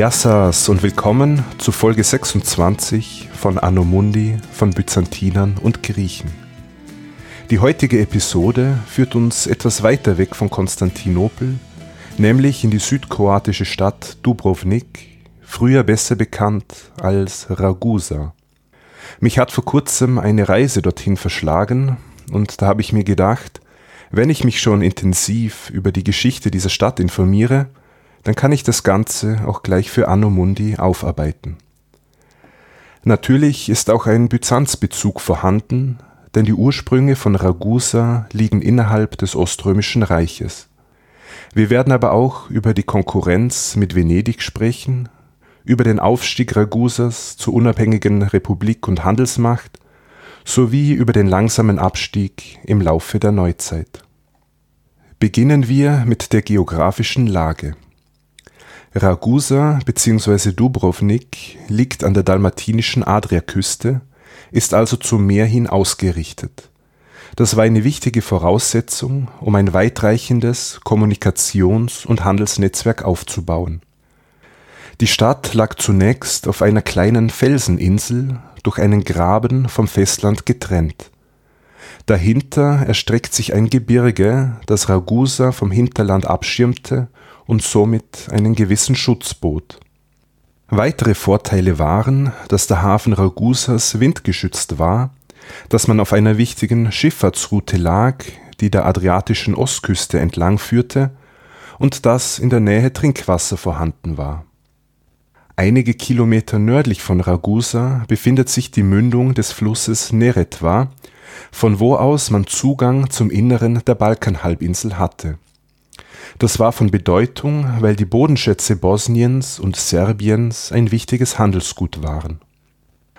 Yassas und willkommen zu Folge 26 von Anno Mundi von Byzantinern und Griechen. Die heutige Episode führt uns etwas weiter weg von Konstantinopel, nämlich in die südkroatische Stadt Dubrovnik, früher besser bekannt als Ragusa. Mich hat vor kurzem eine Reise dorthin verschlagen und da habe ich mir gedacht, wenn ich mich schon intensiv über die Geschichte dieser Stadt informiere, dann kann ich das Ganze auch gleich für Anno Mundi aufarbeiten. Natürlich ist auch ein Byzanzbezug vorhanden, denn die Ursprünge von Ragusa liegen innerhalb des Oströmischen Reiches. Wir werden aber auch über die Konkurrenz mit Venedig sprechen, über den Aufstieg Ragusas zur unabhängigen Republik und Handelsmacht sowie über den langsamen Abstieg im Laufe der Neuzeit. Beginnen wir mit der geografischen Lage. Ragusa bzw. Dubrovnik liegt an der dalmatinischen Adriaküste, ist also zum Meer hin ausgerichtet. Das war eine wichtige Voraussetzung, um ein weitreichendes Kommunikations- und Handelsnetzwerk aufzubauen. Die Stadt lag zunächst auf einer kleinen Felseninsel durch einen Graben vom Festland getrennt. Dahinter erstreckt sich ein Gebirge, das Ragusa vom Hinterland abschirmte und somit einen gewissen Schutz bot. Weitere Vorteile waren, dass der Hafen Ragusas windgeschützt war, dass man auf einer wichtigen Schifffahrtsroute lag, die der adriatischen Ostküste entlang führte, und dass in der Nähe Trinkwasser vorhanden war. Einige Kilometer nördlich von Ragusa befindet sich die Mündung des Flusses Neretva, von wo aus man Zugang zum Inneren der Balkanhalbinsel hatte das war von Bedeutung, weil die Bodenschätze Bosniens und Serbiens ein wichtiges Handelsgut waren.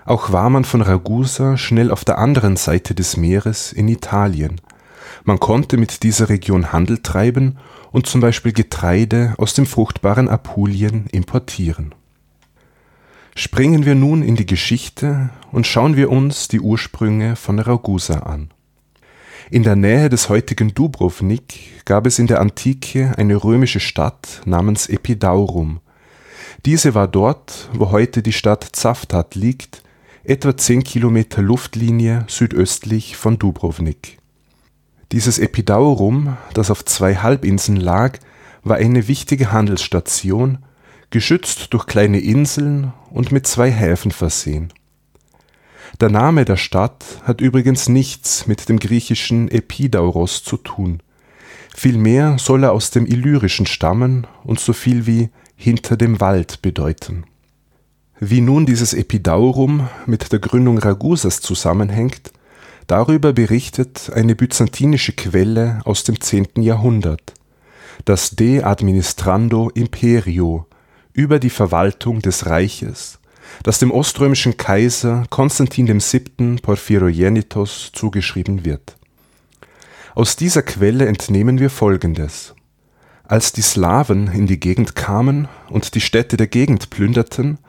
Auch war man von Ragusa schnell auf der anderen Seite des Meeres in Italien. Man konnte mit dieser Region Handel treiben und zum Beispiel Getreide aus dem fruchtbaren Apulien importieren. Springen wir nun in die Geschichte und schauen wir uns die Ursprünge von Ragusa an in der Nähe des heutigen Dubrovnik gab es in der Antike eine römische Stadt namens Epidaurum. Diese war dort, wo heute die Stadt Zavtat liegt, etwa zehn Kilometer Luftlinie südöstlich von Dubrovnik. Dieses Epidaurum, das auf zwei Halbinseln lag, war eine wichtige Handelsstation, geschützt durch kleine Inseln und mit zwei Häfen versehen der Name der Stadt hat übrigens nichts mit dem griechischen Epidauros zu tun. Vielmehr soll er aus dem Illyrischen stammen und so viel wie hinter dem Wald bedeuten. Wie nun dieses Epidaurum mit der Gründung Ragusas zusammenhängt, darüber berichtet eine byzantinische Quelle aus dem 10. Jahrhundert, das De Administrando Imperio über die Verwaltung des Reiches das dem oströmischen Kaiser Konstantin VII. Porphyrogenitos zugeschrieben wird. Aus dieser Quelle entnehmen wir Folgendes. Als die Slawen in die Gegend kamen und die Städte der Gegend plünderten,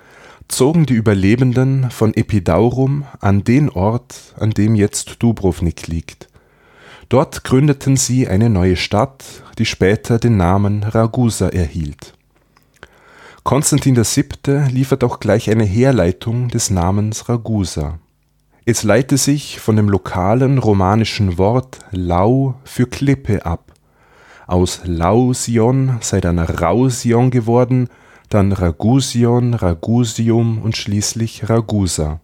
zogen die Überlebenden von Epidaurum an den Ort, an dem jetzt Dubrovnik liegt. Dort gründeten sie eine neue Stadt, die später den Namen Ragusa erhielt Konstantin VII. liefert auch gleich eine Herleitung des Namens Ragusa. Es leite sich von dem lokalen romanischen Wort lau für Klippe ab. Aus Lausion sei dann Rausion geworden, dann Ragusion, Ragusium und schließlich Ragusa.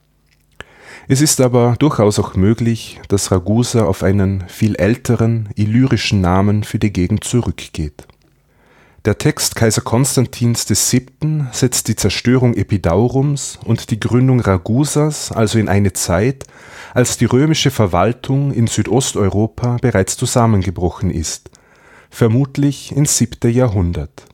Es ist aber durchaus auch möglich, dass Ragusa auf einen viel älteren, illyrischen Namen für die Gegend zurückgeht der Text Kaiser Konstantins VII. setzt die Zerstörung Epidaurums und die Gründung Ragusas also in eine Zeit, als die römische Verwaltung in Südosteuropa bereits zusammengebrochen ist, vermutlich ins 7. Jahrhundert.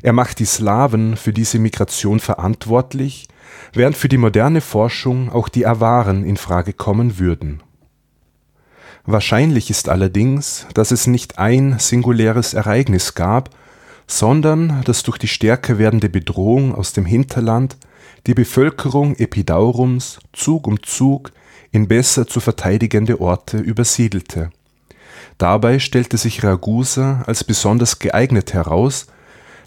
Er macht die Slawen für diese Migration verantwortlich, während für die moderne Forschung auch die Awaren in Frage kommen würden Wahrscheinlich ist allerdings, dass es nicht ein singuläres Ereignis gab, sondern dass durch die stärker werdende Bedrohung aus dem Hinterland die Bevölkerung Epidaurums Zug um Zug in besser zu verteidigende Orte übersiedelte. Dabei stellte sich Ragusa als besonders geeignet heraus,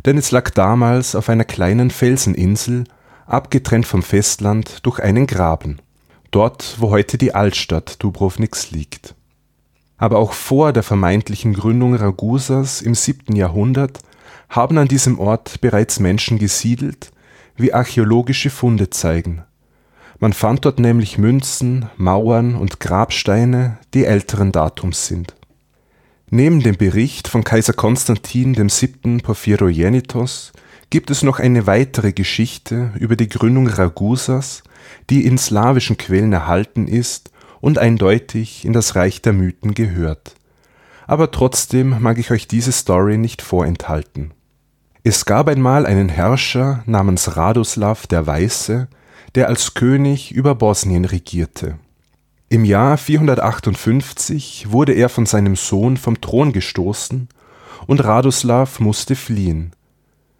denn es lag damals auf einer kleinen Felseninsel, abgetrennt vom Festland durch einen Graben, dort wo heute die Altstadt Dubrovniks liegt. Aber auch vor der vermeintlichen Gründung Ragusas im 7. Jahrhundert haben an diesem Ort bereits Menschen gesiedelt, wie archäologische Funde zeigen. Man fand dort nämlich Münzen, Mauern und Grabsteine, die älteren Datums sind. Neben dem Bericht von Kaiser Konstantin VII. Porphyrogenitos gibt es noch eine weitere Geschichte über die Gründung Ragusas, die in slawischen Quellen erhalten ist und eindeutig in das Reich der Mythen gehört. Aber trotzdem mag ich euch diese Story nicht vorenthalten. Es gab einmal einen Herrscher namens Radoslav der Weiße, der als König über Bosnien regierte. Im Jahr 458 wurde er von seinem Sohn vom Thron gestoßen und Radoslav musste fliehen.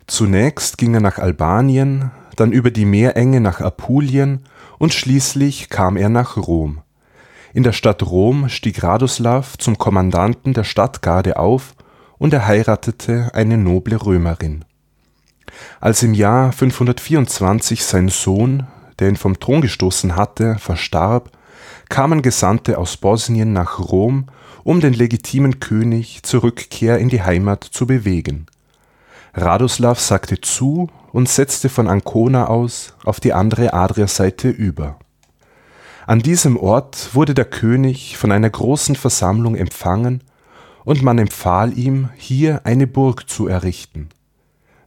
Zunächst ging er nach Albanien, dann über die Meerenge nach Apulien und schließlich kam er nach Rom. In der Stadt Rom stieg Radoslav zum Kommandanten der Stadtgarde auf und er heiratete eine noble Römerin. Als im Jahr 524 sein Sohn, der ihn vom Thron gestoßen hatte, verstarb, kamen Gesandte aus Bosnien nach Rom, um den legitimen König zur Rückkehr in die Heimat zu bewegen. Radoslav sagte zu und setzte von Ancona aus auf die andere Adriaseite über. An diesem Ort wurde der König von einer großen Versammlung empfangen, und man empfahl ihm, hier eine Burg zu errichten.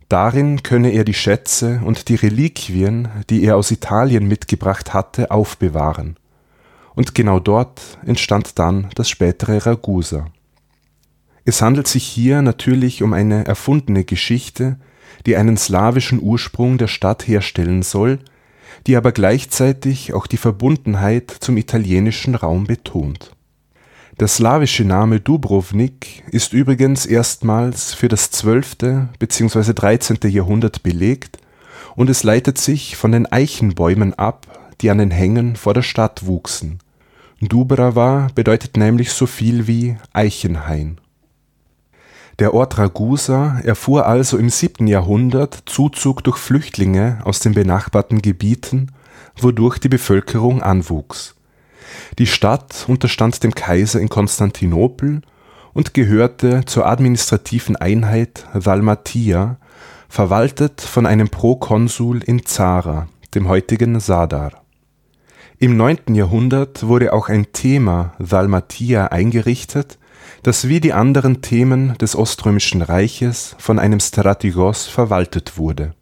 Darin könne er die Schätze und die Reliquien, die er aus Italien mitgebracht hatte, aufbewahren. Und genau dort entstand dann das spätere Ragusa. Es handelt sich hier natürlich um eine erfundene Geschichte, die einen slawischen Ursprung der Stadt herstellen soll, die aber gleichzeitig auch die Verbundenheit zum italienischen Raum betont der slawische Name Dubrovnik ist übrigens erstmals für das 12. bzw. 13. Jahrhundert belegt und es leitet sich von den Eichenbäumen ab, die an den Hängen vor der Stadt wuchsen. Dubrava bedeutet nämlich so viel wie Eichenhain. Der Ort Ragusa erfuhr also im 7. Jahrhundert Zuzug durch Flüchtlinge aus den benachbarten Gebieten, wodurch die Bevölkerung anwuchs die Stadt unterstand dem Kaiser in Konstantinopel und gehörte zur administrativen Einheit Dalmatia, verwaltet von einem Prokonsul in Zara, dem heutigen Sadar. Im 9. Jahrhundert wurde auch ein Thema Dalmatia eingerichtet, das wie die anderen Themen des Oströmischen Reiches von einem Strategos verwaltet wurde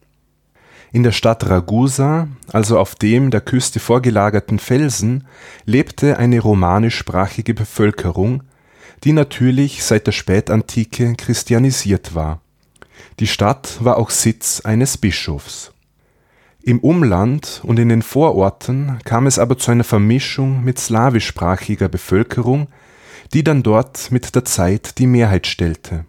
in der Stadt Ragusa, also auf dem der Küste vorgelagerten Felsen, lebte eine romanischsprachige Bevölkerung, die natürlich seit der Spätantike christianisiert war. Die Stadt war auch Sitz eines Bischofs. Im Umland und in den Vororten kam es aber zu einer Vermischung mit slawischsprachiger Bevölkerung, die dann dort mit der Zeit die Mehrheit stellte.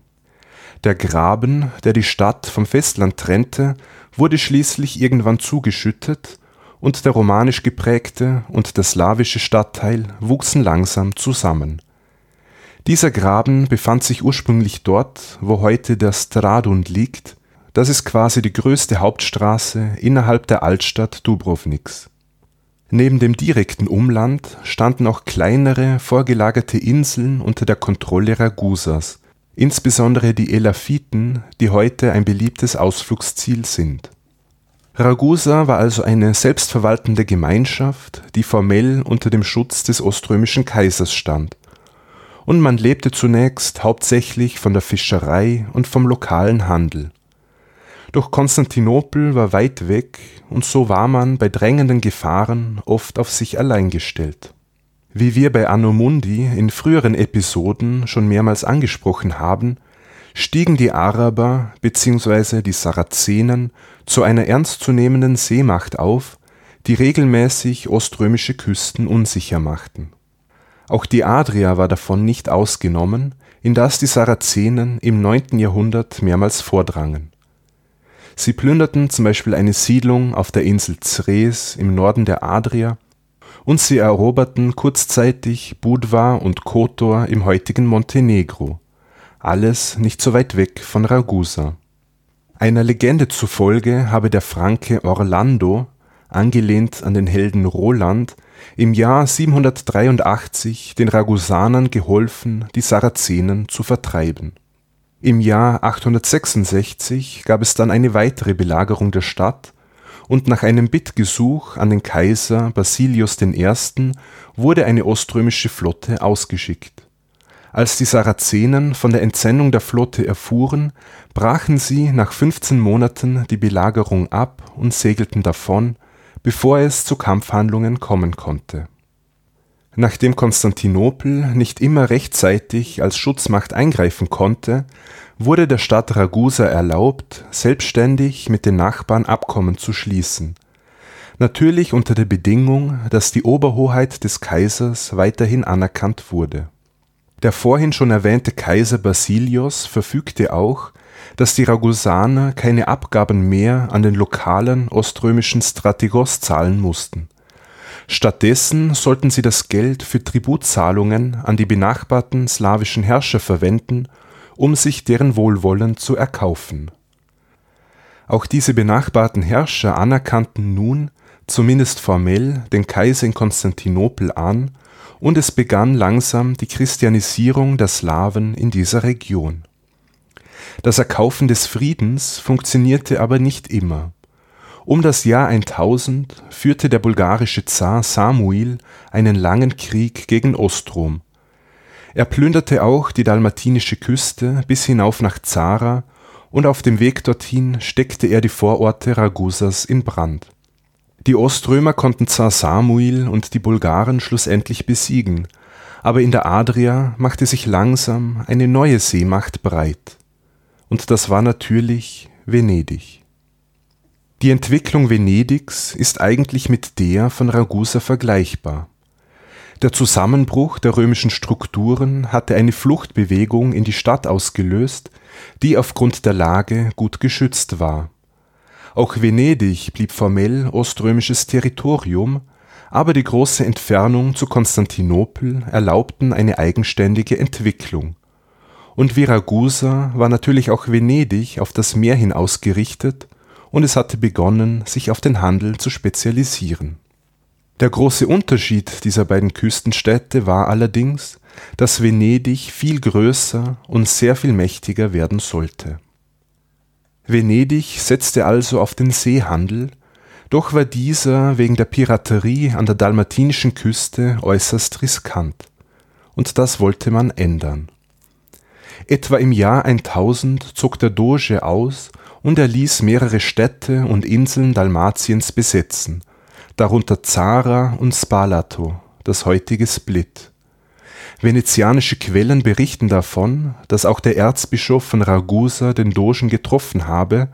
Der Graben, der die Stadt vom Festland trennte, wurde schließlich irgendwann zugeschüttet und der romanisch geprägte und der slawische Stadtteil wuchsen langsam zusammen. Dieser Graben befand sich ursprünglich dort, wo heute der Stradund liegt, das ist quasi die größte Hauptstraße innerhalb der Altstadt Dubrovniks. Neben dem direkten Umland standen auch kleinere, vorgelagerte Inseln unter der Kontrolle Ragusas insbesondere die Elafiten, die heute ein beliebtes Ausflugsziel sind. Ragusa war also eine selbstverwaltende Gemeinschaft, die formell unter dem Schutz des Oströmischen Kaisers stand, und man lebte zunächst hauptsächlich von der Fischerei und vom lokalen Handel. Doch Konstantinopel war weit weg, und so war man bei drängenden Gefahren oft auf sich allein gestellt wie wir bei Anno Mundi in früheren Episoden schon mehrmals angesprochen haben, stiegen die Araber bzw. die Sarazenen zu einer ernstzunehmenden Seemacht auf, die regelmäßig oströmische Küsten unsicher machten. Auch die Adria war davon nicht ausgenommen, in das die Sarazenen im 9. Jahrhundert mehrmals vordrangen. Sie plünderten zum Beispiel eine Siedlung auf der Insel Zres im Norden der Adria und sie eroberten kurzzeitig Budva und Kotor im heutigen Montenegro, alles nicht so weit weg von Ragusa. Einer Legende zufolge habe der Franke Orlando, angelehnt an den Helden Roland, im Jahr 783 den Ragusanern geholfen, die Sarazenen zu vertreiben. Im Jahr 866 gab es dann eine weitere Belagerung der Stadt und nach einem Bittgesuch an den Kaiser Basilius I. wurde eine oströmische Flotte ausgeschickt. Als die Sarazenen von der Entsendung der Flotte erfuhren, brachen sie nach 15 Monaten die Belagerung ab und segelten davon, bevor es zu Kampfhandlungen kommen konnte. Nachdem Konstantinopel nicht immer rechtzeitig als Schutzmacht eingreifen konnte, wurde der Stadt Ragusa erlaubt, selbstständig mit den Nachbarn Abkommen zu schließen. Natürlich unter der Bedingung, dass die Oberhoheit des Kaisers weiterhin anerkannt wurde. Der vorhin schon erwähnte Kaiser Basilios verfügte auch, dass die Ragusaner keine Abgaben mehr an den lokalen oströmischen Strategos zahlen mussten. Stattdessen sollten sie das Geld für Tributzahlungen an die benachbarten slawischen Herrscher verwenden um sich deren Wohlwollen zu erkaufen. Auch diese benachbarten Herrscher anerkannten nun, zumindest formell, den Kaiser in Konstantinopel an, und es begann langsam die Christianisierung der Slawen in dieser Region. Das Erkaufen des Friedens funktionierte aber nicht immer. Um das Jahr 1000 führte der bulgarische Zar Samuil einen langen Krieg gegen Ostrom er plünderte auch die dalmatinische Küste bis hinauf nach Zara und auf dem Weg dorthin steckte er die Vororte Ragusas in Brand. Die Oströmer konnten Zar Samuil und die Bulgaren schlussendlich besiegen, aber in der Adria machte sich langsam eine neue Seemacht breit. Und das war natürlich Venedig. Die Entwicklung Venedigs ist eigentlich mit der von Ragusa vergleichbar der Zusammenbruch der römischen Strukturen hatte eine Fluchtbewegung in die Stadt ausgelöst, die aufgrund der Lage gut geschützt war. Auch Venedig blieb formell oströmisches Territorium, aber die große Entfernung zu Konstantinopel erlaubten eine eigenständige Entwicklung. Und wie Ragusa war natürlich auch Venedig auf das Meer hin ausgerichtet, und es hatte begonnen, sich auf den Handel zu spezialisieren der große Unterschied dieser beiden Küstenstädte war allerdings, dass Venedig viel größer und sehr viel mächtiger werden sollte. Venedig setzte also auf den Seehandel, doch war dieser wegen der Piraterie an der dalmatinischen Küste äußerst riskant, und das wollte man ändern. Etwa im Jahr 1000 zog der Doge aus und er ließ mehrere Städte und Inseln Dalmatiens besetzen – darunter Zara und Spalato, das heutige Split. Venezianische Quellen berichten davon, dass auch der Erzbischof von Ragusa den Dogen getroffen habe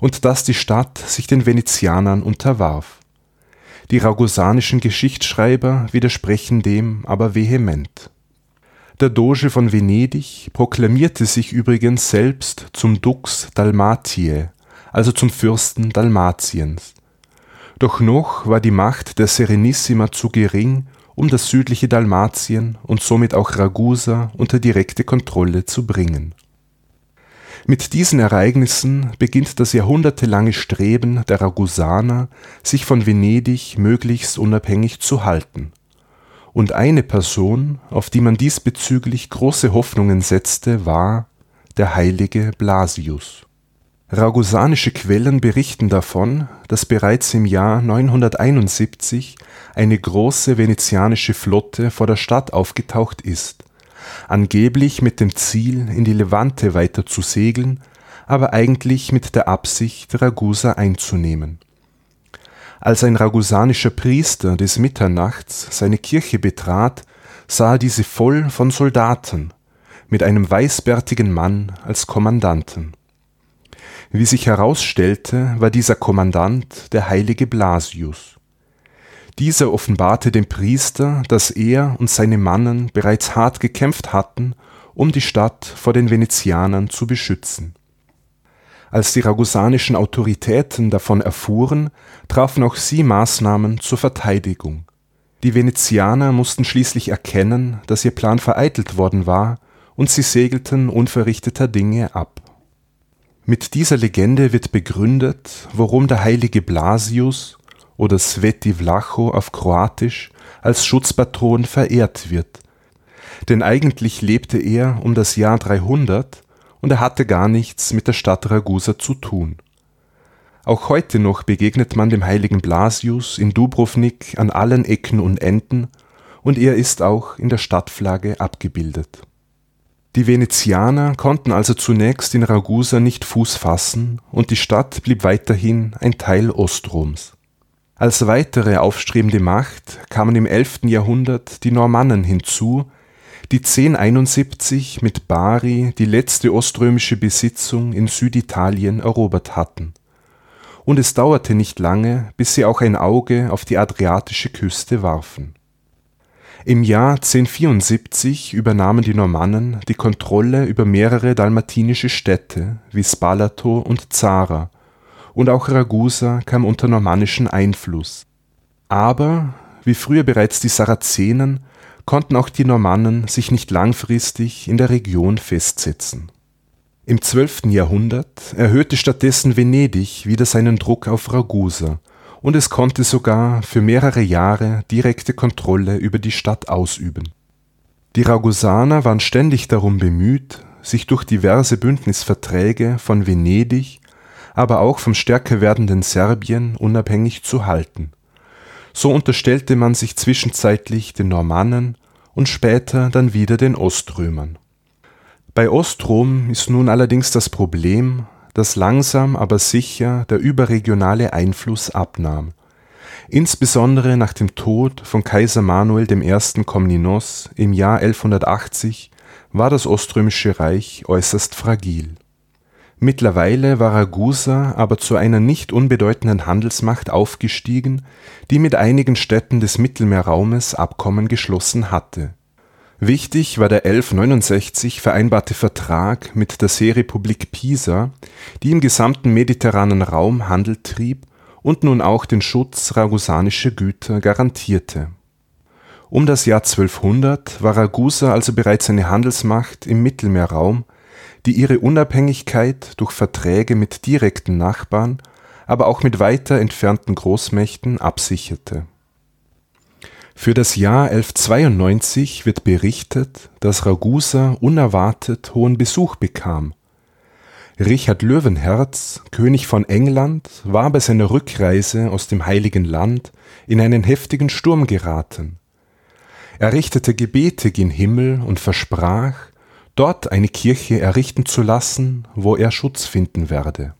und dass die Stadt sich den Venezianern unterwarf. Die ragusanischen Geschichtsschreiber widersprechen dem aber vehement. Der Doge von Venedig proklamierte sich übrigens selbst zum Dux Dalmatiae, also zum Fürsten Dalmatiens doch noch war die Macht der Serenissima zu gering, um das südliche Dalmatien und somit auch Ragusa unter direkte Kontrolle zu bringen. Mit diesen Ereignissen beginnt das jahrhundertelange Streben der Ragusaner, sich von Venedig möglichst unabhängig zu halten. Und eine Person, auf die man diesbezüglich große Hoffnungen setzte, war der heilige Blasius Ragusanische Quellen berichten davon, dass bereits im Jahr 971 eine große venezianische Flotte vor der Stadt aufgetaucht ist, angeblich mit dem Ziel, in die Levante weiter zu segeln, aber eigentlich mit der Absicht, Ragusa einzunehmen. Als ein ragusanischer Priester des Mitternachts seine Kirche betrat, sah er diese voll von Soldaten, mit einem weißbärtigen Mann als Kommandanten wie sich herausstellte, war dieser Kommandant der heilige Blasius. Dieser offenbarte dem Priester, dass er und seine Mannen bereits hart gekämpft hatten, um die Stadt vor den Venezianern zu beschützen. Als die ragusanischen Autoritäten davon erfuhren, trafen auch sie Maßnahmen zur Verteidigung. Die Venezianer mussten schließlich erkennen, dass ihr Plan vereitelt worden war, und sie segelten unverrichteter Dinge ab Mit dieser Legende wird begründet, warum der heilige Blasius oder Sveti Vlacho auf Kroatisch als Schutzpatron verehrt wird. Denn eigentlich lebte er um das Jahr 300 und er hatte gar nichts mit der Stadt Ragusa zu tun. Auch heute noch begegnet man dem heiligen Blasius in Dubrovnik an allen Ecken und Enden und er ist auch in der Stadtflagge abgebildet. Die Venezianer konnten also zunächst in Ragusa nicht Fuß fassen und die Stadt blieb weiterhin ein Teil Ostroms. Als weitere aufstrebende Macht kamen im 11. Jahrhundert die Normannen hinzu, die 1071 mit Bari die letzte oströmische Besitzung in Süditalien erobert hatten. Und es dauerte nicht lange, bis sie auch ein Auge auf die adriatische Küste warfen. Im Jahr 1074 übernahmen die Normannen die Kontrolle über mehrere dalmatinische Städte wie Spalato und Zara und auch Ragusa kam unter normannischen Einfluss. Aber, wie früher bereits die Sarazenen, konnten auch die Normannen sich nicht langfristig in der Region festsetzen. Im 12. Jahrhundert erhöhte stattdessen Venedig wieder seinen Druck auf Ragusa und es konnte sogar für mehrere Jahre direkte Kontrolle über die Stadt ausüben. Die Ragusaner waren ständig darum bemüht, sich durch diverse Bündnisverträge von Venedig aber auch vom stärker werdenden Serbien unabhängig zu halten. So unterstellte man sich zwischenzeitlich den Normannen und später dann wieder den Oströmern. Bei Ostrom ist nun allerdings das Problem, dass langsam aber sicher der überregionale Einfluss abnahm. Insbesondere nach dem Tod von Kaiser Manuel I. Komnenos im Jahr 1180 war das Oströmische Reich äußerst fragil Mittlerweile war Ragusa aber zu einer nicht unbedeutenden Handelsmacht aufgestiegen, die mit einigen Städten des Mittelmeerraumes Abkommen geschlossen hatte. Wichtig war der 1169 vereinbarte Vertrag mit der Seerepublik Pisa, die im gesamten mediterranen Raum Handel trieb und nun auch den Schutz ragusanischer Güter garantierte. Um das Jahr 1200 war Ragusa also bereits eine Handelsmacht im Mittelmeerraum die ihre Unabhängigkeit durch Verträge mit direkten Nachbarn, aber auch mit weiter entfernten Großmächten absicherte. Für das Jahr 1192 wird berichtet, dass Ragusa unerwartet hohen Besuch bekam. Richard Löwenherz, König von England, war bei seiner Rückreise aus dem Heiligen Land in einen heftigen Sturm geraten. Er richtete Gebete gen Himmel und versprach, dort eine Kirche errichten zu lassen, wo er Schutz finden werde.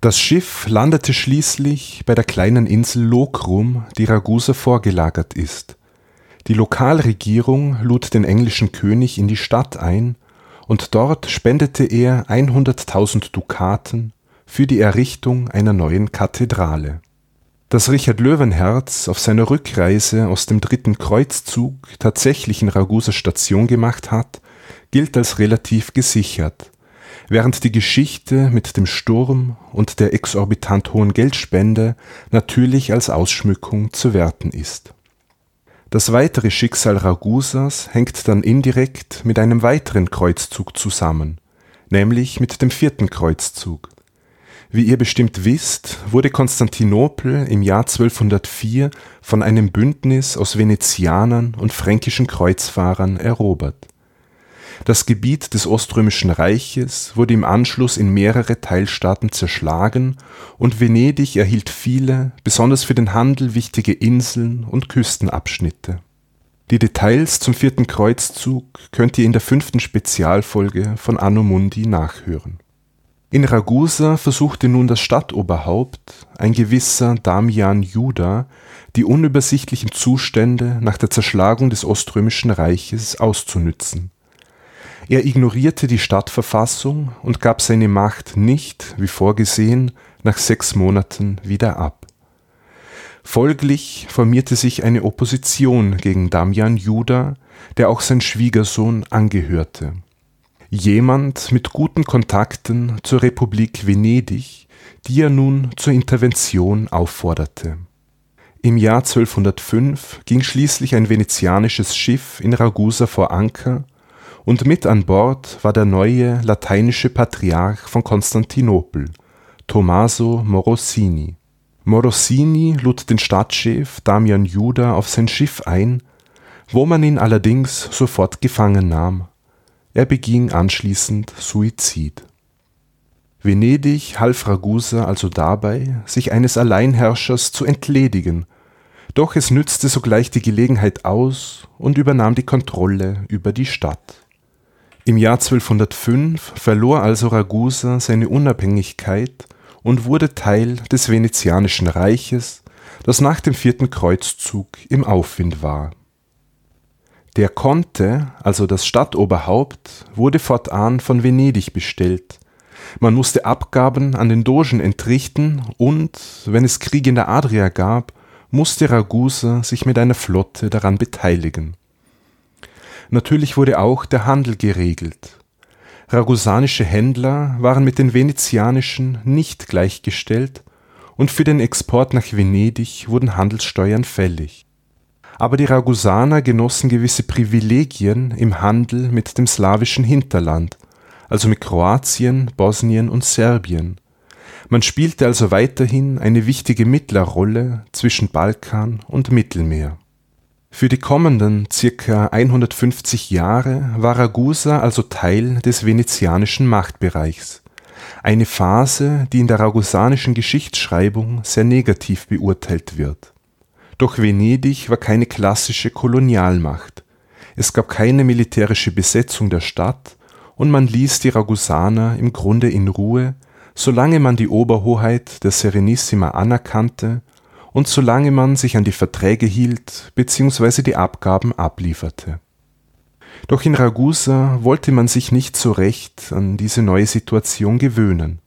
Das Schiff landete schließlich bei der kleinen Insel Lokrum, die Ragusa vorgelagert ist. Die Lokalregierung lud den englischen König in die Stadt ein und dort spendete er 100.000 Dukaten für die Errichtung einer neuen Kathedrale. Dass Richard Löwenherz auf seiner Rückreise aus dem dritten Kreuzzug tatsächlich in Ragusa Station gemacht hat, gilt als relativ gesichert, während die Geschichte mit dem Sturm und der exorbitant hohen Geldspende natürlich als Ausschmückung zu werten ist. Das weitere Schicksal Ragusas hängt dann indirekt mit einem weiteren Kreuzzug zusammen, nämlich mit dem vierten Kreuzzug. Wie ihr bestimmt wisst, wurde Konstantinopel im Jahr 1204 von einem Bündnis aus Venezianern und fränkischen Kreuzfahrern erobert das Gebiet des Oströmischen Reiches wurde im Anschluss in mehrere Teilstaaten zerschlagen und Venedig erhielt viele, besonders für den Handel wichtige Inseln und Küstenabschnitte. Die Details zum vierten Kreuzzug könnt ihr in der fünften Spezialfolge von Anno Mundi nachhören. In Ragusa versuchte nun das Stadtoberhaupt, ein gewisser Damian Juda, die unübersichtlichen Zustände nach der Zerschlagung des Oströmischen Reiches auszunützen er ignorierte die Stadtverfassung und gab seine Macht nicht, wie vorgesehen, nach sechs Monaten wieder ab. Folglich formierte sich eine Opposition gegen Damian Juda, der auch sein Schwiegersohn angehörte. Jemand mit guten Kontakten zur Republik Venedig, die er nun zur Intervention aufforderte. Im Jahr 1205 ging schließlich ein venezianisches Schiff in Ragusa vor Anker und mit an Bord war der neue lateinische Patriarch von Konstantinopel, Tommaso Morosini. Morosini lud den Stadtchef Damian Juda auf sein Schiff ein, wo man ihn allerdings sofort gefangen nahm. Er beging anschließend Suizid. Venedig half Ragusa also dabei, sich eines Alleinherrschers zu entledigen, doch es nützte sogleich die Gelegenheit aus und übernahm die Kontrolle über die Stadt. Im Jahr 1205 verlor also Ragusa seine Unabhängigkeit und wurde Teil des Venezianischen Reiches, das nach dem Vierten Kreuzzug im Aufwind war. Der Conte, also das Stadtoberhaupt, wurde fortan von Venedig bestellt. Man musste Abgaben an den Dogen entrichten und, wenn es Krieg in der Adria gab, musste Ragusa sich mit einer Flotte daran beteiligen. Natürlich wurde auch der Handel geregelt. Ragusanische Händler waren mit den venezianischen nicht gleichgestellt und für den Export nach Venedig wurden Handelssteuern fällig. Aber die Ragusaner genossen gewisse Privilegien im Handel mit dem slawischen Hinterland, also mit Kroatien, Bosnien und Serbien. Man spielte also weiterhin eine wichtige Mittlerrolle zwischen Balkan und Mittelmeer für die kommenden circa 150 Jahre war Ragusa also Teil des venezianischen Machtbereichs, eine Phase, die in der ragusanischen Geschichtsschreibung sehr negativ beurteilt wird. Doch Venedig war keine klassische Kolonialmacht. Es gab keine militärische Besetzung der Stadt und man ließ die Ragusaner im Grunde in Ruhe, solange man die Oberhoheit der Serenissima anerkannte und solange man sich an die Verträge hielt bzw. die Abgaben ablieferte. Doch in Ragusa wollte man sich nicht so recht an diese neue Situation gewöhnen.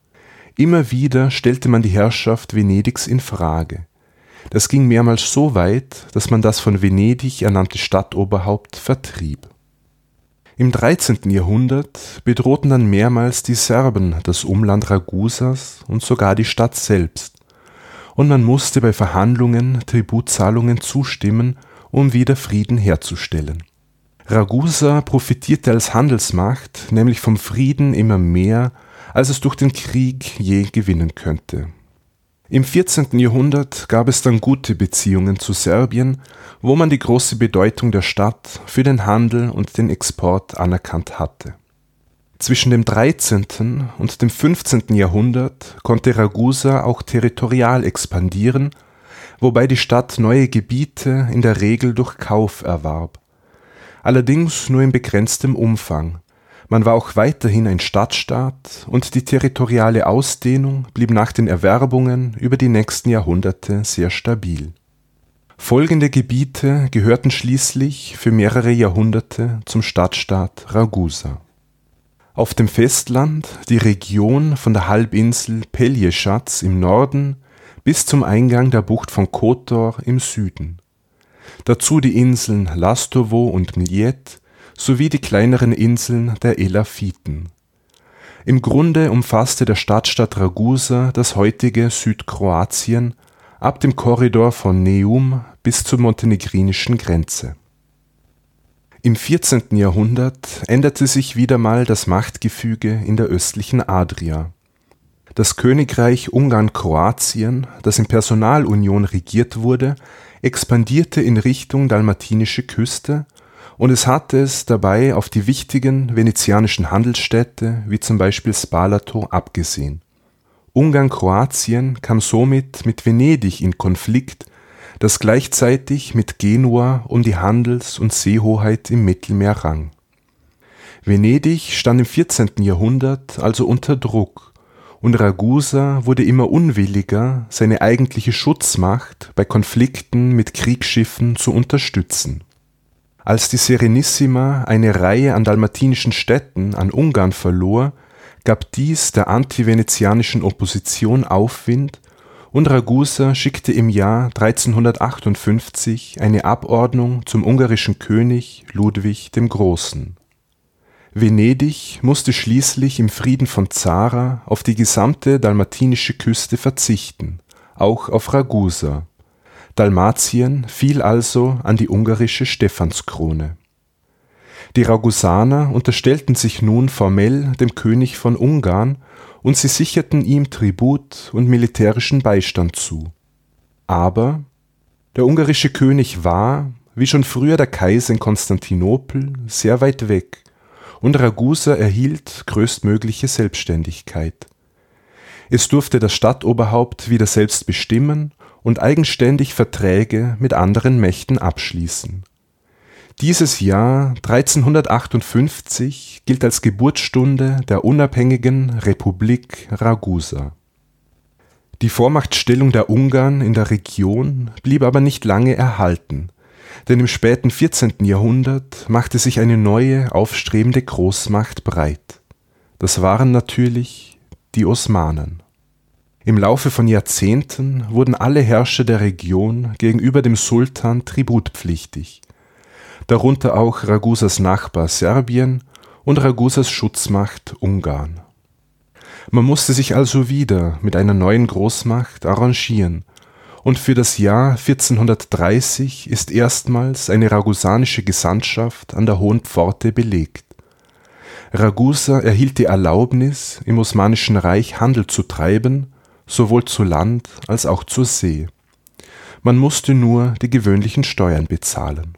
Immer wieder stellte man die Herrschaft Venedigs in Frage. Das ging mehrmals so weit, dass man das von Venedig ernannte Stadtoberhaupt vertrieb. Im 13. Jahrhundert bedrohten dann mehrmals die Serben das Umland Ragusas und sogar die Stadt selbst und man musste bei Verhandlungen Tributzahlungen zustimmen, um wieder Frieden herzustellen. Ragusa profitierte als Handelsmacht nämlich vom Frieden immer mehr, als es durch den Krieg je gewinnen könnte. Im 14. Jahrhundert gab es dann gute Beziehungen zu Serbien, wo man die große Bedeutung der Stadt für den Handel und den Export anerkannt hatte zwischen dem 13. und dem 15. Jahrhundert konnte Ragusa auch territorial expandieren, wobei die Stadt neue Gebiete in der Regel durch Kauf erwarb. Allerdings nur in begrenztem Umfang. Man war auch weiterhin ein Stadtstaat und die territoriale Ausdehnung blieb nach den Erwerbungen über die nächsten Jahrhunderte sehr stabil. Folgende Gebiete gehörten schließlich für mehrere Jahrhunderte zum Stadtstaat Ragusa auf dem Festland die Region von der Halbinsel Pelješac im Norden bis zum Eingang der Bucht von Kotor im Süden. Dazu die Inseln Lastovo und Mljet sowie die kleineren Inseln der Elafiten. Im Grunde umfasste der Stadtstaat Ragusa das heutige Südkroatien ab dem Korridor von Neum bis zur montenegrinischen Grenze im 14. Jahrhundert änderte sich wieder mal das Machtgefüge in der östlichen Adria. Das Königreich Ungarn-Kroatien, das in Personalunion regiert wurde, expandierte in Richtung dalmatinische Küste und es hatte es dabei auf die wichtigen venezianischen Handelsstädte wie zum Beispiel Spalato abgesehen. Ungarn-Kroatien kam somit mit Venedig in Konflikt das gleichzeitig mit Genua um die Handels und Seehoheit im Mittelmeer rang. Venedig stand im 14. Jahrhundert also unter Druck, und Ragusa wurde immer unwilliger, seine eigentliche Schutzmacht bei Konflikten mit Kriegsschiffen zu unterstützen. Als die Serenissima eine Reihe an dalmatinischen Städten an Ungarn verlor, gab dies der antivenezianischen Opposition Aufwind und Ragusa schickte im Jahr 1358 eine Abordnung zum ungarischen König Ludwig dem Großen. Venedig musste schließlich im Frieden von Zara auf die gesamte dalmatinische Küste verzichten, auch auf Ragusa. Dalmatien fiel also an die ungarische Stephanskrone. Die Ragusaner unterstellten sich nun formell dem König von Ungarn und sie sicherten ihm Tribut und militärischen Beistand zu. Aber der ungarische König war, wie schon früher der Kaiser in Konstantinopel, sehr weit weg, und Ragusa erhielt größtmögliche Selbstständigkeit. Es durfte das Stadtoberhaupt wieder selbst bestimmen und eigenständig Verträge mit anderen Mächten abschließen. Dieses Jahr 1358 gilt als Geburtsstunde der unabhängigen Republik Ragusa. Die Vormachtstellung der Ungarn in der Region blieb aber nicht lange erhalten, denn im späten 14. Jahrhundert machte sich eine neue aufstrebende Großmacht breit. Das waren natürlich die Osmanen. Im Laufe von Jahrzehnten wurden alle Herrscher der Region gegenüber dem Sultan tributpflichtig, darunter auch Ragusas Nachbar Serbien und Ragusas Schutzmacht Ungarn. Man musste sich also wieder mit einer neuen Großmacht arrangieren, und für das Jahr 1430 ist erstmals eine ragusanische Gesandtschaft an der Hohen Pforte belegt. Ragusa erhielt die Erlaubnis, im Osmanischen Reich Handel zu treiben sowohl zu Land als auch zur See. Man musste nur die gewöhnlichen Steuern bezahlen.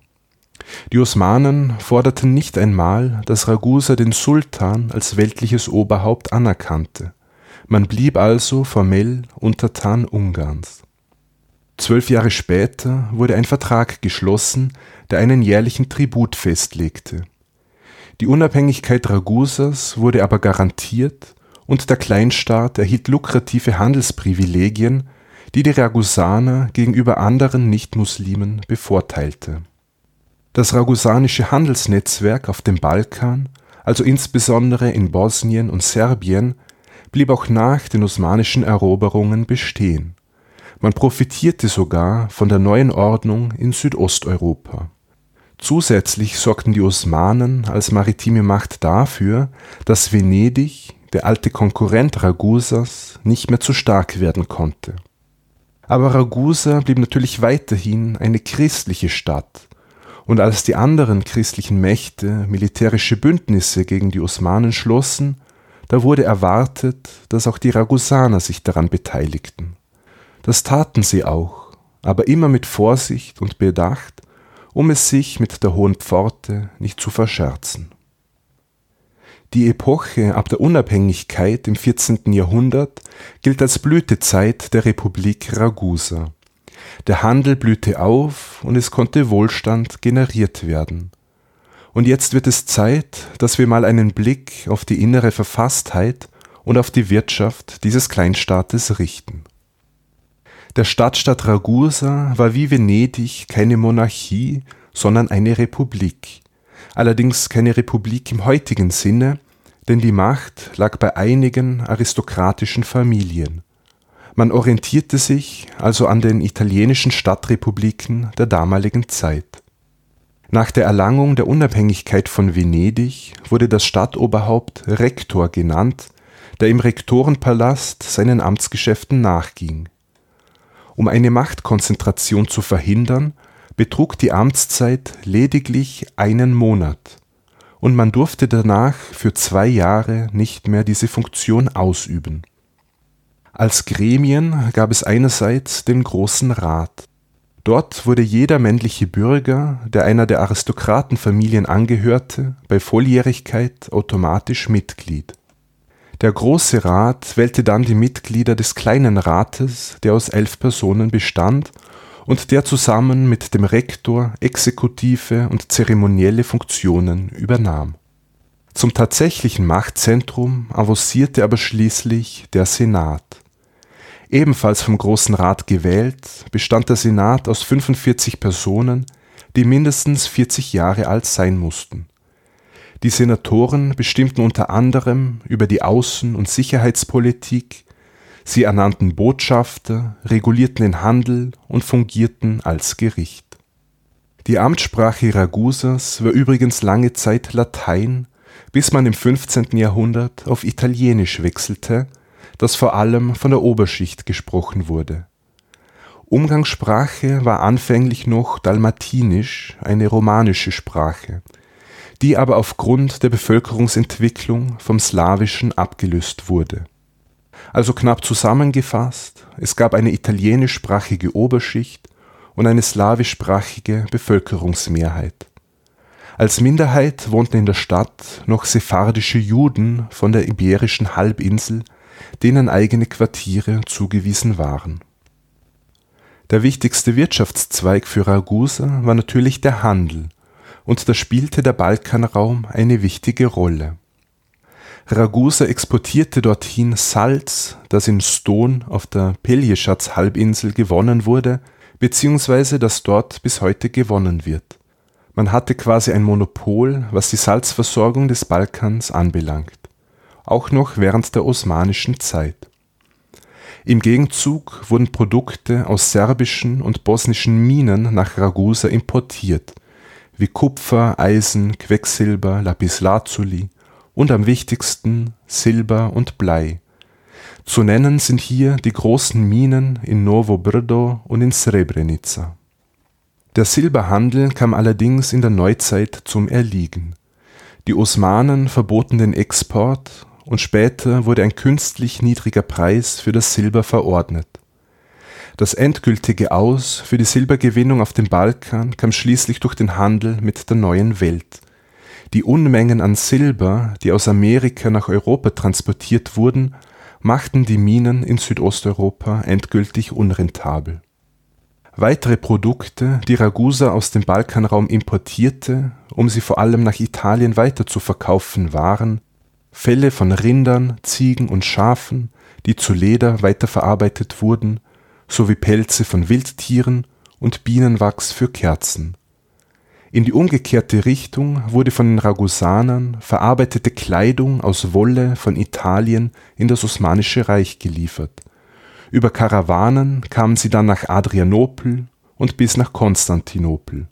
Die Osmanen forderten nicht einmal, dass Ragusa den Sultan als weltliches Oberhaupt anerkannte. Man blieb also formell Untertan Ungarns. Zwölf Jahre später wurde ein Vertrag geschlossen, der einen jährlichen Tribut festlegte. Die Unabhängigkeit Ragusas wurde aber garantiert und der Kleinstaat erhielt lukrative Handelsprivilegien, die die Ragusaner gegenüber anderen Nichtmuslimen bevorteilte. Das ragusanische Handelsnetzwerk auf dem Balkan, also insbesondere in Bosnien und Serbien, blieb auch nach den osmanischen Eroberungen bestehen. Man profitierte sogar von der neuen Ordnung in Südosteuropa. Zusätzlich sorgten die Osmanen als maritime Macht dafür, dass Venedig der alte Konkurrent Ragusas nicht mehr zu stark werden konnte. Aber Ragusa blieb natürlich weiterhin eine christliche Stadt, und als die anderen christlichen Mächte militärische Bündnisse gegen die Osmanen schlossen, da wurde erwartet, dass auch die Ragusaner sich daran beteiligten. Das taten sie auch, aber immer mit Vorsicht und Bedacht, um es sich mit der Hohen Pforte nicht zu verscherzen. Die Epoche ab der Unabhängigkeit im 14. Jahrhundert gilt als Blütezeit der Republik Ragusa. Der Handel blühte auf und es konnte Wohlstand generiert werden. Und jetzt wird es Zeit, dass wir mal einen Blick auf die innere Verfasstheit und auf die Wirtschaft dieses Kleinstaates richten. Der Stadtstaat Ragusa war wie Venedig keine Monarchie, sondern eine Republik. Allerdings keine Republik im heutigen Sinne, denn die Macht lag bei einigen aristokratischen Familien. Man orientierte sich also an den italienischen Stadtrepubliken der damaligen Zeit. Nach der Erlangung der Unabhängigkeit von Venedig wurde das Stadtoberhaupt Rektor genannt, der im Rektorenpalast seinen Amtsgeschäften nachging. Um eine Machtkonzentration zu verhindern, betrug die Amtszeit lediglich einen Monat und man durfte danach für zwei Jahre nicht mehr diese Funktion ausüben. Als Gremien gab es einerseits den Großen Rat. Dort wurde jeder männliche Bürger, der einer der Aristokratenfamilien angehörte, bei Volljährigkeit automatisch Mitglied. Der Große Rat wählte dann die Mitglieder des Kleinen Rates, der aus elf Personen bestand und der zusammen mit dem Rektor exekutive und zeremonielle Funktionen übernahm. Zum tatsächlichen Machtzentrum avancierte aber schließlich der Senat. Ebenfalls vom Großen Rat gewählt, bestand der Senat aus 45 Personen, die mindestens 40 Jahre alt sein mussten. Die Senatoren bestimmten unter anderem über die Außen- und Sicherheitspolitik, Sie ernannten Botschafter, regulierten den Handel und fungierten als Gericht. Die Amtssprache Ragusas war übrigens lange Zeit Latein, bis man im 15. Jahrhundert auf Italienisch wechselte, das vor allem von der Oberschicht gesprochen wurde. Umgangssprache war anfänglich noch Dalmatinisch, eine romanische Sprache. die aber aufgrund der Bevölkerungsentwicklung vom Slawischen abgelöst wurde. Also knapp zusammengefasst, es gab eine italienischsprachige Oberschicht und eine slawischsprachige Bevölkerungsmehrheit. Als Minderheit wohnten in der Stadt noch sephardische Juden von der Iberischen Halbinsel, denen eigene Quartiere zugewiesen waren. Der wichtigste Wirtschaftszweig für Ragusa war natürlich der Handel, und da spielte der Balkanraum eine wichtige Rolle. Ragusa exportierte dorthin Salz, das in Ston auf der Pelješac-Halbinsel gewonnen wurde, beziehungsweise das dort bis heute gewonnen wird. Man hatte quasi ein Monopol, was die Salzversorgung des Balkans anbelangt, auch noch während der osmanischen Zeit. Im Gegenzug wurden Produkte aus serbischen und bosnischen Minen nach Ragusa importiert, wie Kupfer, Eisen, Quecksilber, Lapislazuli und am wichtigsten Silber und Blei. Zu nennen sind hier die großen Minen in Novo Brdo und in Srebrenica. Der Silberhandel kam allerdings in der Neuzeit zum Erliegen. Die Osmanen verboten den Export und später wurde ein künstlich niedriger Preis für das Silber verordnet. Das endgültige Aus für die Silbergewinnung auf dem Balkan kam schließlich durch den Handel mit der neuen Welt. Die Unmengen an Silber, die aus Amerika nach Europa transportiert wurden, machten die Minen in Südosteuropa endgültig unrentabel. Weitere Produkte, die Ragusa aus dem Balkanraum importierte, um sie vor allem nach Italien weiterzuverkaufen, waren Felle von Rindern, Ziegen und Schafen, die zu Leder weiterverarbeitet wurden, sowie Pelze von Wildtieren und Bienenwachs für Kerzen. In die umgekehrte Richtung wurde von den Ragusanern verarbeitete Kleidung aus Wolle von Italien in das Osmanische Reich geliefert. Über Karawanen kamen sie dann nach Adrianopel und bis nach Konstantinopel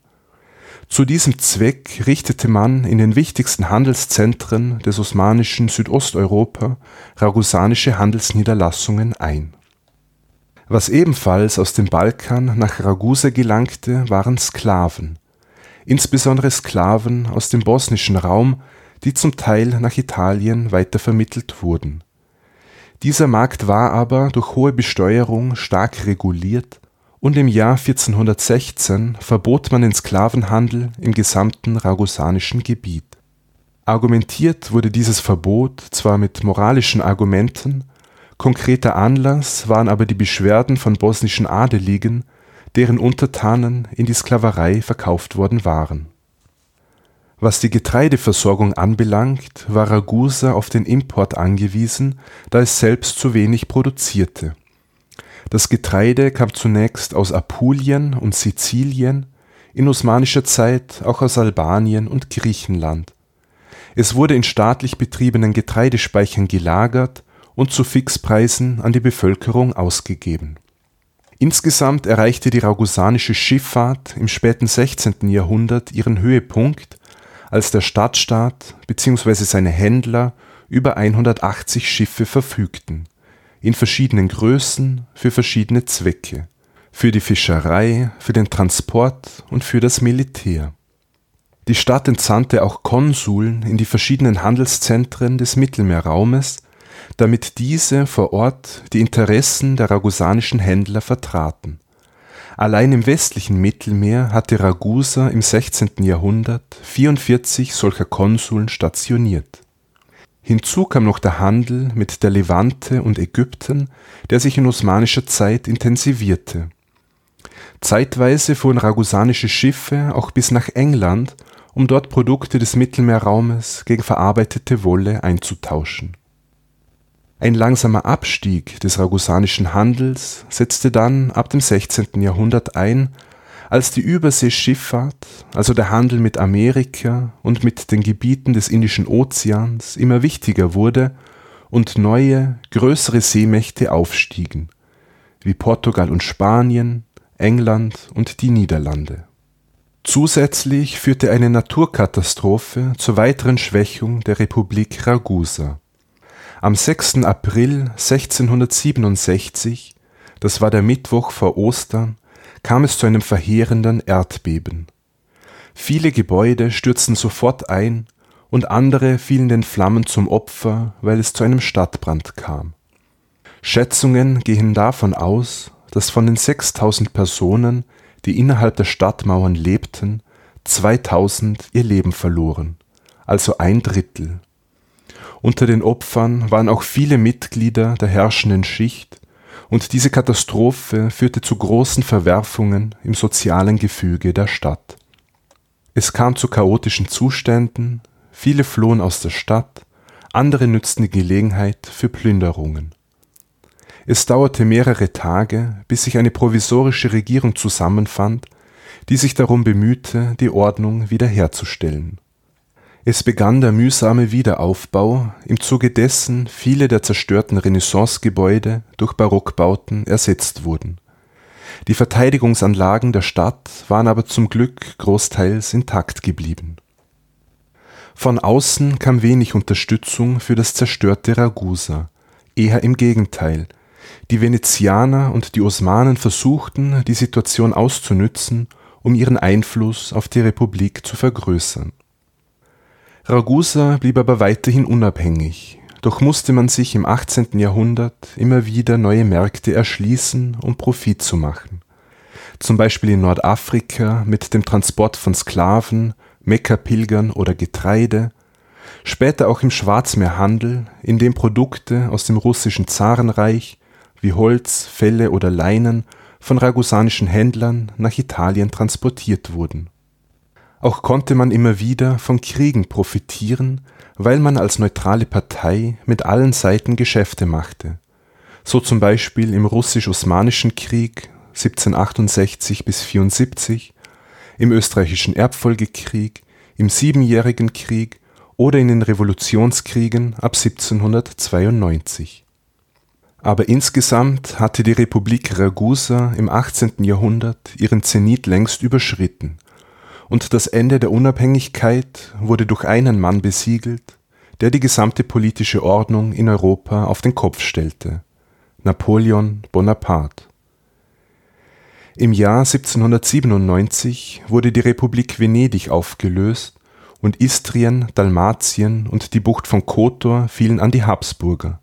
zu diesem Zweck richtete man in den wichtigsten Handelszentren des osmanischen Südosteuropa ragusanische Handelsniederlassungen ein. Was ebenfalls aus dem Balkan nach Ragusa gelangte, waren Sklaven, insbesondere Sklaven aus dem bosnischen Raum, die zum Teil nach Italien weitervermittelt wurden. Dieser Markt war aber durch hohe Besteuerung stark reguliert und im Jahr 1416 verbot man den Sklavenhandel im gesamten ragusanischen Gebiet. Argumentiert wurde dieses Verbot zwar mit moralischen Argumenten, konkreter Anlass waren aber die Beschwerden von bosnischen Adeligen, deren Untertanen in die Sklaverei verkauft worden waren. Was die Getreideversorgung anbelangt, war Ragusa auf den Import angewiesen, da es selbst zu wenig produzierte das Getreide kam zunächst aus Apulien und Sizilien, in osmanischer Zeit auch aus Albanien und Griechenland. Es wurde in staatlich betriebenen Getreidespeichern gelagert und zu Fixpreisen an die Bevölkerung ausgegeben. Insgesamt erreichte die ragusanische Schifffahrt im späten 16. Jahrhundert ihren Höhepunkt, als der Stadtstaat bzw. seine Händler über 180 Schiffe verfügten in verschiedenen Größen für verschiedene Zwecke, für die Fischerei, für den Transport und für das Militär. Die Stadt entsandte auch Konsuln in die verschiedenen Handelszentren des Mittelmeerraumes, damit diese vor Ort die Interessen der ragusanischen Händler vertraten. Allein im westlichen Mittelmeer hatte Ragusa im 16. Jahrhundert 44 solcher Konsuln stationiert Hinzu kam noch der Handel mit der Levante und Ägypten, der sich in osmanischer Zeit intensivierte. Zeitweise fuhren ragusanische Schiffe auch bis nach England, um dort Produkte des Mittelmeerraumes gegen verarbeitete Wolle einzutauschen. Ein langsamer Abstieg des ragusanischen Handels setzte dann ab dem 16. Jahrhundert ein als die Überseeschifffahrt, also der Handel mit Amerika und mit den Gebieten des Indischen Ozeans immer wichtiger wurde und neue, größere Seemächte aufstiegen, wie Portugal und Spanien, England und die Niederlande. Zusätzlich führte eine Naturkatastrophe zur weiteren Schwächung der Republik Ragusa. Am 6. April 1667, das war der Mittwoch vor Ostern, kam es zu einem verheerenden Erdbeben. Viele Gebäude stürzten sofort ein und andere fielen den Flammen zum Opfer, weil es zu einem Stadtbrand kam. Schätzungen gehen davon aus, dass von den 6000 Personen, die innerhalb der Stadtmauern lebten, 2000 ihr Leben verloren, also ein Drittel. Unter den Opfern waren auch viele Mitglieder der herrschenden Schicht, und diese Katastrophe führte zu großen Verwerfungen im sozialen Gefüge der Stadt. Es kam zu chaotischen Zuständen, viele flohen aus der Stadt, andere nützten die Gelegenheit für Plünderungen. Es dauerte mehrere Tage, bis sich eine provisorische Regierung zusammenfand, die sich darum bemühte, die Ordnung wiederherzustellen es begann der mühsame Wiederaufbau, im Zuge dessen viele der zerstörten Renaissancegebäude durch Barockbauten ersetzt wurden. Die Verteidigungsanlagen der Stadt waren aber zum Glück großteils intakt geblieben. Von außen kam wenig Unterstützung für das zerstörte Ragusa, eher im Gegenteil. Die Venezianer und die Osmanen versuchten, die Situation auszunützen, um ihren Einfluss auf die Republik zu vergrößern Ragusa blieb aber weiterhin unabhängig, doch musste man sich im 18. Jahrhundert immer wieder neue Märkte erschließen, um Profit zu machen. Zum Beispiel in Nordafrika mit dem Transport von Sklaven, Mekka-Pilgern oder Getreide, später auch im Schwarzmeerhandel, in dem Produkte aus dem russischen Zarenreich wie Holz, Felle oder Leinen von ragusanischen Händlern nach Italien transportiert wurden auch konnte man immer wieder von Kriegen profitieren, weil man als neutrale Partei mit allen Seiten Geschäfte machte, so zum Beispiel im Russisch-Osmanischen Krieg 1768 bis 74, im Österreichischen Erbfolgekrieg, im Siebenjährigen Krieg oder in den Revolutionskriegen ab 1792. Aber insgesamt hatte die Republik Ragusa im 18. Jahrhundert ihren Zenit längst überschritten und das Ende der Unabhängigkeit wurde durch einen Mann besiegelt, der die gesamte politische Ordnung in Europa auf den Kopf stellte Napoleon Bonaparte. Im Jahr 1797 wurde die Republik Venedig aufgelöst und Istrien, Dalmatien und die Bucht von Kotor fielen an die Habsburger.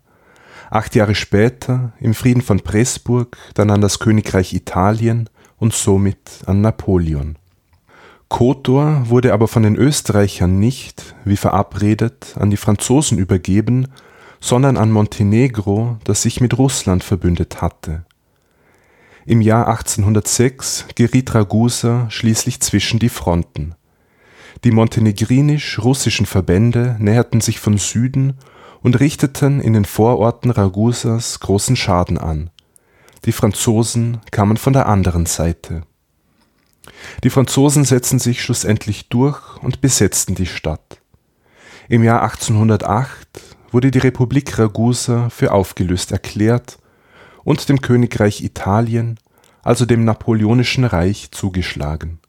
Acht Jahre später, im Frieden von Pressburg, dann an das Königreich Italien und somit an Napoleon Kotor wurde aber von den Österreichern nicht, wie verabredet, an die Franzosen übergeben, sondern an Montenegro, das sich mit Russland verbündet hatte. Im Jahr 1806 geriet Ragusa schließlich zwischen die Fronten. Die montenegrinisch-russischen Verbände näherten sich von Süden und richteten in den Vororten Ragusas großen Schaden an. Die Franzosen kamen von der anderen Seite die Franzosen setzten sich schlussendlich durch und besetzten die Stadt. Im Jahr 1808 wurde die Republik Ragusa für aufgelöst erklärt und dem Königreich Italien, also dem Napoleonischen Reich, zugeschlagen.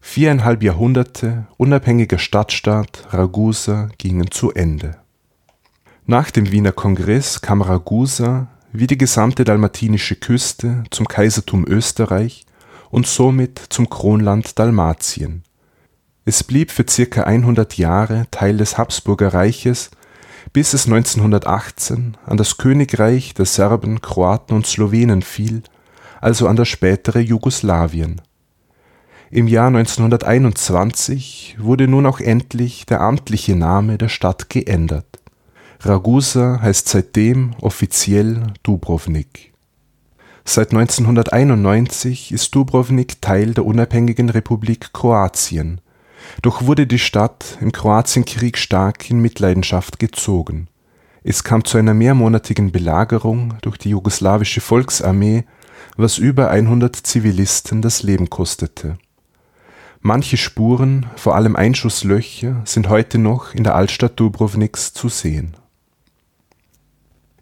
Viereinhalb Jahrhunderte unabhängiger Stadtstaat Ragusa gingen zu Ende. Nach dem Wiener Kongress kam Ragusa, wie die gesamte dalmatinische Küste, zum Kaisertum Österreich und somit zum Kronland Dalmatien. Es blieb für circa 100 Jahre Teil des Habsburger Reiches, bis es 1918 an das Königreich der Serben, Kroaten und Slowenen fiel, also an das spätere Jugoslawien. Im Jahr 1921 wurde nun auch endlich der amtliche Name der Stadt geändert. Ragusa heißt seitdem offiziell Dubrovnik Seit 1991 ist Dubrovnik Teil der unabhängigen Republik Kroatien, doch wurde die Stadt im Kroatienkrieg stark in Mitleidenschaft gezogen. Es kam zu einer mehrmonatigen Belagerung durch die jugoslawische Volksarmee, was über 100 Zivilisten das Leben kostete. Manche Spuren, vor allem Einschusslöcher, sind heute noch in der Altstadt Dubrovniks zu sehen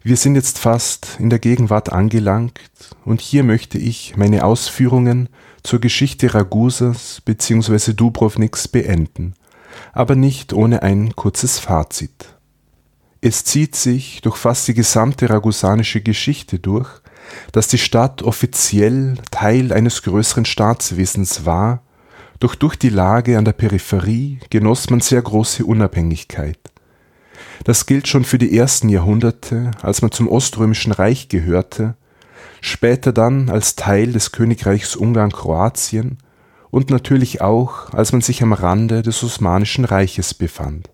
wir sind jetzt fast in der Gegenwart angelangt und hier möchte ich meine Ausführungen zur Geschichte Ragusas bzw. Dubrovniks beenden, aber nicht ohne ein kurzes Fazit. Es zieht sich durch fast die gesamte ragusanische Geschichte durch, dass die Stadt offiziell Teil eines größeren Staatswesens war, Doch durch die Lage an der Peripherie genoss man sehr große Unabhängigkeit. Das gilt schon für die ersten Jahrhunderte, als man zum Oströmischen Reich gehörte, später dann als Teil des Königreichs Ungarn-Kroatien und natürlich auch, als man sich am Rande des Osmanischen Reiches befand.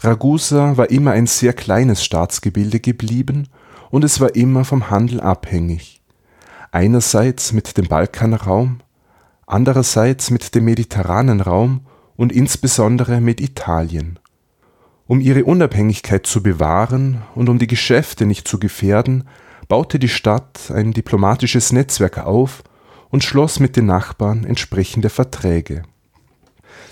Ragusa war immer ein sehr kleines Staatsgebilde geblieben und es war immer vom Handel abhängig. Einerseits mit dem Balkanraum, andererseits mit dem mediterranen Raum und insbesondere mit Italien. Um ihre Unabhängigkeit zu bewahren und um die Geschäfte nicht zu gefährden, baute die Stadt ein diplomatisches Netzwerk auf und schloss mit den Nachbarn entsprechende Verträge.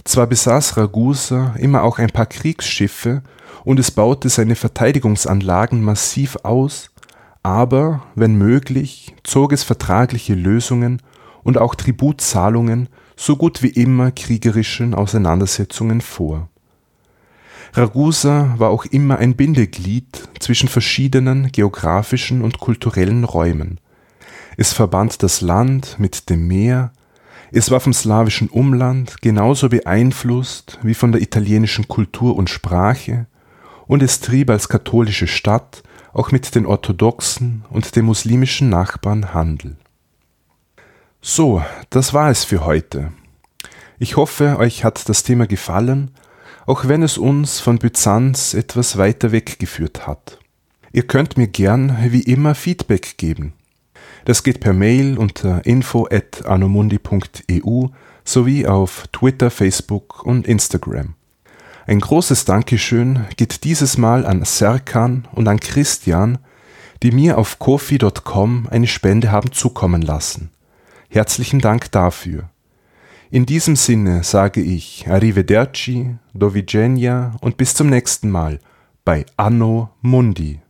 Zwar besaß Ragusa immer auch ein paar Kriegsschiffe und es baute seine Verteidigungsanlagen massiv aus, aber, wenn möglich, zog es vertragliche Lösungen und auch Tributzahlungen so gut wie immer kriegerischen Auseinandersetzungen vor. Ragusa war auch immer ein Bindeglied zwischen verschiedenen geografischen und kulturellen Räumen. Es verband das Land mit dem Meer, es war vom slawischen Umland genauso beeinflusst wie von der italienischen Kultur und Sprache, und es trieb als katholische Stadt auch mit den orthodoxen und den muslimischen Nachbarn Handel. So, das war es für heute. Ich hoffe, euch hat das Thema gefallen, auch wenn es uns von Byzanz etwas weiter weggeführt hat. Ihr könnt mir gern wie immer Feedback geben. Das geht per Mail unter info@anomundi.eu sowie auf Twitter, Facebook und Instagram. Ein großes Dankeschön geht dieses Mal an Serkan und an Christian, die mir auf kofi.com eine Spende haben zukommen lassen. Herzlichen Dank dafür. In diesem Sinne sage ich Arrivederci, Dovigenia und bis zum nächsten Mal bei Anno Mundi.